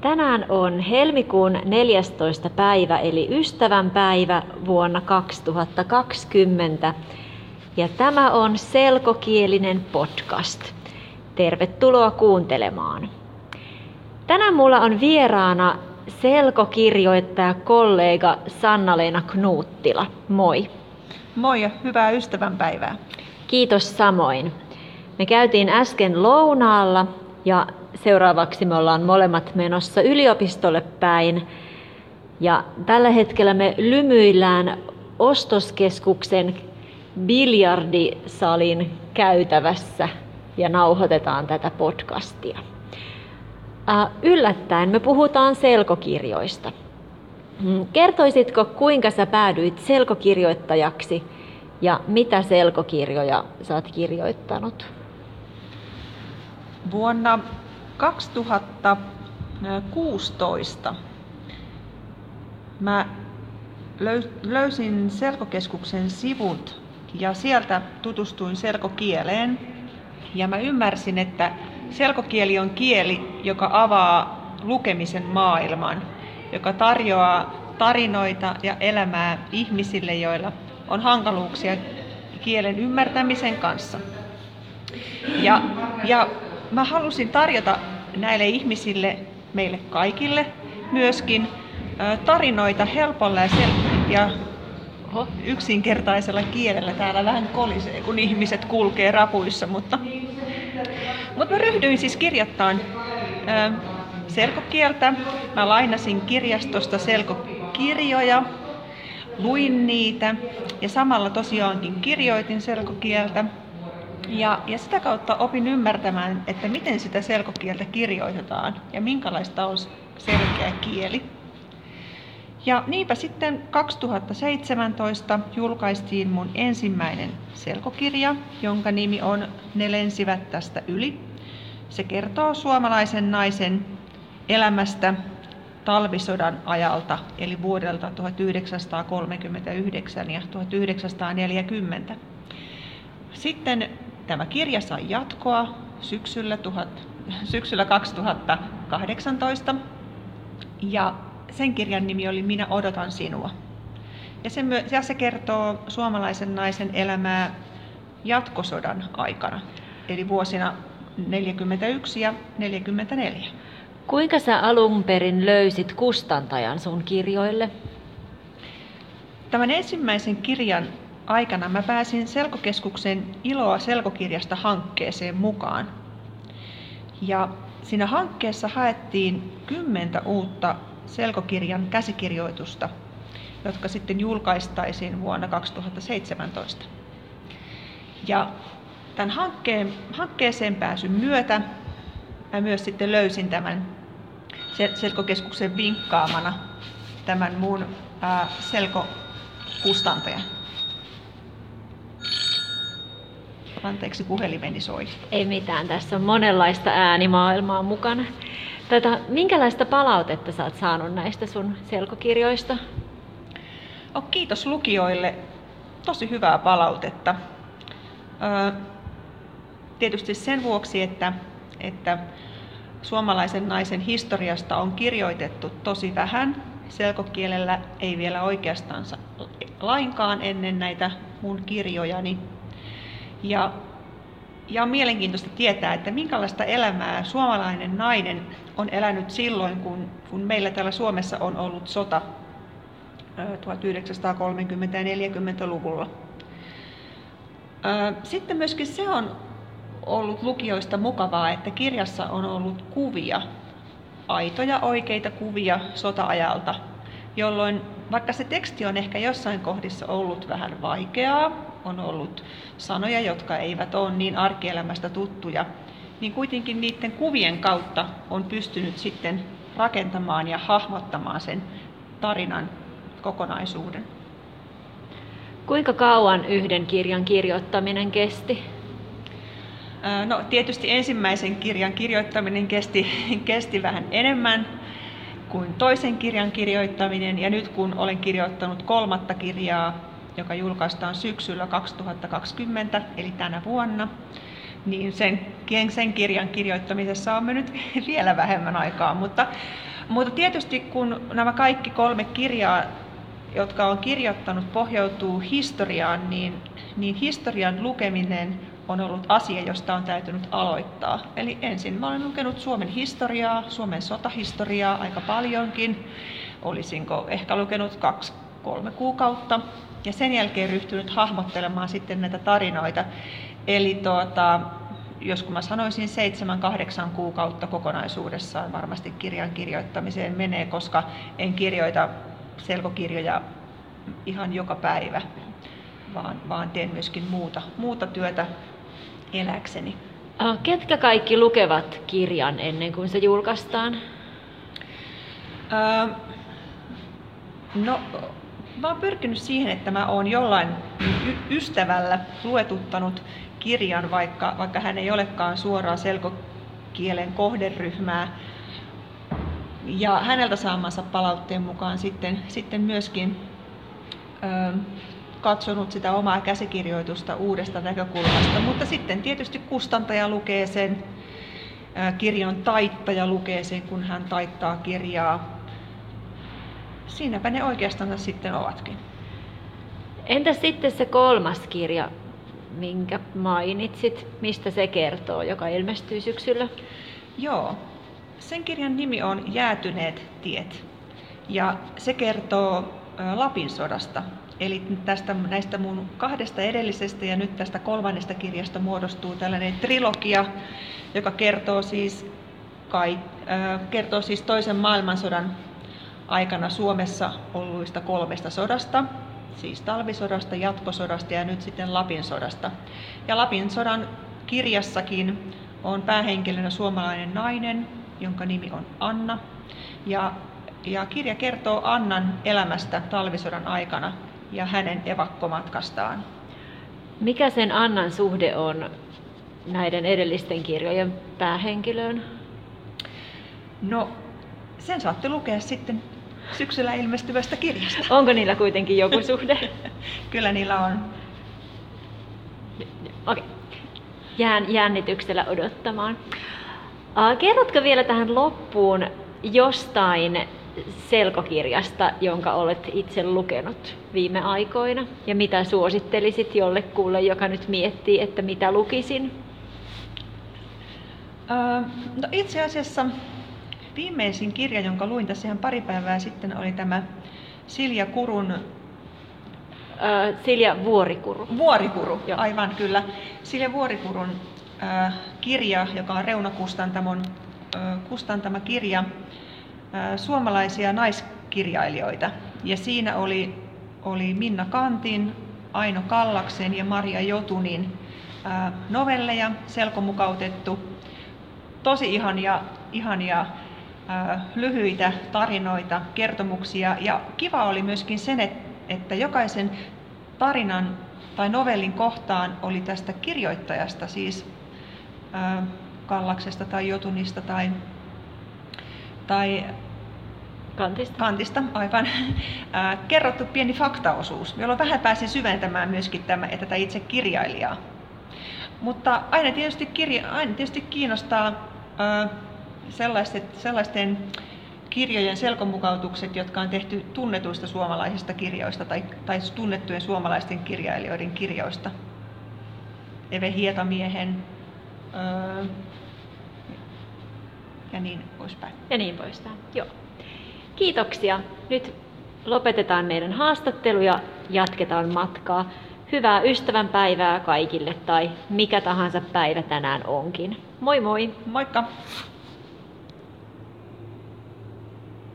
Tänään on helmikuun 14. päivä eli ystävänpäivä vuonna 2020 ja tämä on selkokielinen podcast. Tervetuloa kuuntelemaan. Tänään mulla on vieraana selkokirjoittaja kollega Sanna-Leena Knuuttila. Moi. Moi ja hyvää ystävänpäivää. Kiitos samoin. Me käytiin äsken lounaalla ja seuraavaksi me ollaan molemmat menossa yliopistolle päin. Ja tällä hetkellä me lymyillään ostoskeskuksen biljardisalin käytävässä ja nauhoitetaan tätä podcastia. Yllättäen me puhutaan selkokirjoista. Mm, kertoisitko, kuinka sä päädyit selkokirjoittajaksi ja mitä selkokirjoja sä oot kirjoittanut? Vuonna 2016 mä löysin Selkokeskuksen sivut ja sieltä tutustuin selkokieleen. Ja mä ymmärsin, että selkokieli on kieli, joka avaa lukemisen maailman, joka tarjoaa tarinoita ja elämää ihmisille, joilla on hankaluuksia kielen ymmärtämisen kanssa. Ja, ja mä halusin tarjota näille ihmisille, meille kaikille myöskin tarinoita helpolla ja, sel- ja yksinkertaisella kielellä. Täällä vähän kolisee, kun ihmiset kulkee rapuissa, mutta, mutta mä ryhdyin siis kirjoittamaan selkokieltä. Mä lainasin kirjastosta selkokirjoja, luin niitä ja samalla tosiaankin kirjoitin selkokieltä. Ja, ja sitä kautta opin ymmärtämään, että miten sitä selkokieltä kirjoitetaan ja minkälaista on selkeä kieli. Ja niinpä sitten 2017 julkaistiin mun ensimmäinen selkokirja, jonka nimi on Ne lensivät tästä yli. Se kertoo suomalaisen naisen elämästä talvisodan ajalta, eli vuodelta 1939 ja 1940. Sitten Tämä kirja sai jatkoa syksyllä, tuhat, syksyllä 2018 ja sen kirjan nimi oli Minä odotan sinua. Ja se, ja se kertoo suomalaisen naisen elämää jatkosodan aikana, eli vuosina 41 ja 44. Kuinka sä alun perin löysit kustantajan sun kirjoille? Tämän ensimmäisen kirjan aikana mä pääsin Selkokeskuksen Iloa selkokirjasta hankkeeseen mukaan. Ja siinä hankkeessa haettiin kymmentä uutta selkokirjan käsikirjoitusta, jotka sitten julkaistaisiin vuonna 2017. Ja tämän hankkeen, hankkeeseen pääsyn myötä mä myös sitten löysin tämän Selkokeskuksen vinkkaamana tämän ää, selkokustantajan. Anteeksi, puhelimeni soi. Ei mitään, tässä on monenlaista äänimaailmaa mukana. Tätä, minkälaista palautetta sä oot saanut näistä sun selkokirjoista? Oh, kiitos lukijoille. Tosi hyvää palautetta. Tietysti sen vuoksi, että, että suomalaisen naisen historiasta on kirjoitettu tosi vähän. Selkokielellä ei vielä oikeastaan lainkaan ennen näitä mun kirjojani. Ja, ja on mielenkiintoista tietää, että minkälaista elämää suomalainen nainen on elänyt silloin, kun, kun meillä täällä Suomessa on ollut sota 1930- ja 40-luvulla. Sitten myöskin se on ollut lukijoista mukavaa, että kirjassa on ollut kuvia, aitoja oikeita kuvia sota-ajalta, jolloin vaikka se teksti on ehkä jossain kohdissa ollut vähän vaikeaa, on ollut sanoja, jotka eivät ole niin arkielämästä tuttuja, niin kuitenkin niiden kuvien kautta on pystynyt sitten rakentamaan ja hahmottamaan sen tarinan kokonaisuuden. Kuinka kauan yhden kirjan kirjoittaminen kesti? No tietysti ensimmäisen kirjan kirjoittaminen kesti, kesti vähän enemmän kuin toisen kirjan kirjoittaminen ja nyt kun olen kirjoittanut kolmatta kirjaa, joka julkaistaan syksyllä 2020 eli tänä vuonna, niin sen, sen kirjan kirjoittamisessa on mennyt vielä vähemmän aikaa. Mutta, mutta tietysti kun nämä kaikki kolme kirjaa, jotka on kirjoittanut, pohjautuu historiaan, niin, niin historian lukeminen on ollut asia, josta on täytynyt aloittaa. Eli ensin mä olen lukenut Suomen historiaa, Suomen sotahistoriaa aika paljonkin. Olisinko ehkä lukenut kaksi, kolme kuukautta. Ja sen jälkeen ryhtynyt hahmottelemaan sitten näitä tarinoita. Eli tuota, jos kun mä sanoisin seitsemän, kahdeksan kuukautta kokonaisuudessaan varmasti kirjan kirjoittamiseen menee, koska en kirjoita selkokirjoja ihan joka päivä, vaan, vaan teen myöskin muuta, muuta työtä eläkseni. Ketkä kaikki lukevat kirjan ennen kuin se julkaistaan? Öö, no, mä oon pyrkinyt siihen, että mä oon jollain y- ystävällä luetuttanut kirjan, vaikka, vaikka hän ei olekaan suoraan selkokielen kohderyhmää. Ja häneltä saamansa palautteen mukaan sitten, sitten myöskin ö, katsonut sitä omaa käsikirjoitusta uudesta näkökulmasta, mutta sitten tietysti kustantaja lukee sen, kirjan taittaja lukee sen, kun hän taittaa kirjaa. Siinäpä ne oikeastaan sitten ovatkin. Entä sitten se kolmas kirja, minkä mainitsit, mistä se kertoo, joka ilmestyy syksyllä? Joo, sen kirjan nimi on Jäätyneet tiet. Ja se kertoo Lapin sodasta. Eli tästä, näistä mun kahdesta edellisestä ja nyt tästä kolmannesta kirjasta muodostuu tällainen trilogia, joka kertoo siis, kai, äh, kertoo siis toisen maailmansodan aikana Suomessa olluista kolmesta sodasta, siis talvisodasta, jatkosodasta ja nyt sitten Lapin sodasta. Ja Lapin sodan kirjassakin on päähenkilönä suomalainen nainen, jonka nimi on Anna. Ja, ja kirja kertoo Annan elämästä talvisodan aikana ja hänen evakkomatkastaan. Mikä sen Annan suhde on näiden edellisten kirjojen päähenkilöön? No, sen saatte lukea sitten syksyllä ilmestyvästä kirjasta. Onko niillä kuitenkin joku suhde? Kyllä niillä on. Okei. Okay. Jään jännityksellä odottamaan. Kerrotko vielä tähän loppuun jostain selkokirjasta, jonka olet itse lukenut viime aikoina? Ja mitä suosittelisit jollekulle, joka nyt miettii, että mitä lukisin? Uh, no itse asiassa viimeisin kirja, jonka luin tässä ihan pari päivää sitten, oli tämä Silja Kurun... Uh, Silja Vuorikuru. Vuorikuru, Joo. aivan kyllä. Silja Vuorikurun uh, kirja, joka on Reuna Kustantamon uh, kustantama kirja suomalaisia naiskirjailijoita. Ja siinä oli, oli Minna Kantin, Aino Kallaksen ja Maria Jotunin novelleja selkomukautettu. Tosi ihania, ihania lyhyitä tarinoita, kertomuksia. Ja kiva oli myöskin sen, että jokaisen tarinan tai novellin kohtaan oli tästä kirjoittajasta, siis Kallaksesta tai Jotunista tai, tai Kantista. Kantista, aivan. kerrottu pieni faktaosuus, jolloin vähän pääsin syventämään myöskin tämä, tätä itse kirjailijaa. Mutta aina tietysti, kirja, aina tietysti kiinnostaa sellaiset, sellaisten kirjojen selkomukautukset, jotka on tehty tunnetuista suomalaisista kirjoista tai, tai tunnettujen suomalaisten kirjailijoiden kirjoista. Eve Hietamiehen öö, ja niin poispäin. Ja niin poispäin, joo. Kiitoksia. Nyt lopetetaan meidän haastattelu ja jatketaan matkaa. Hyvää ystävänpäivää kaikille tai mikä tahansa päivä tänään onkin. Moi moi! Moikka!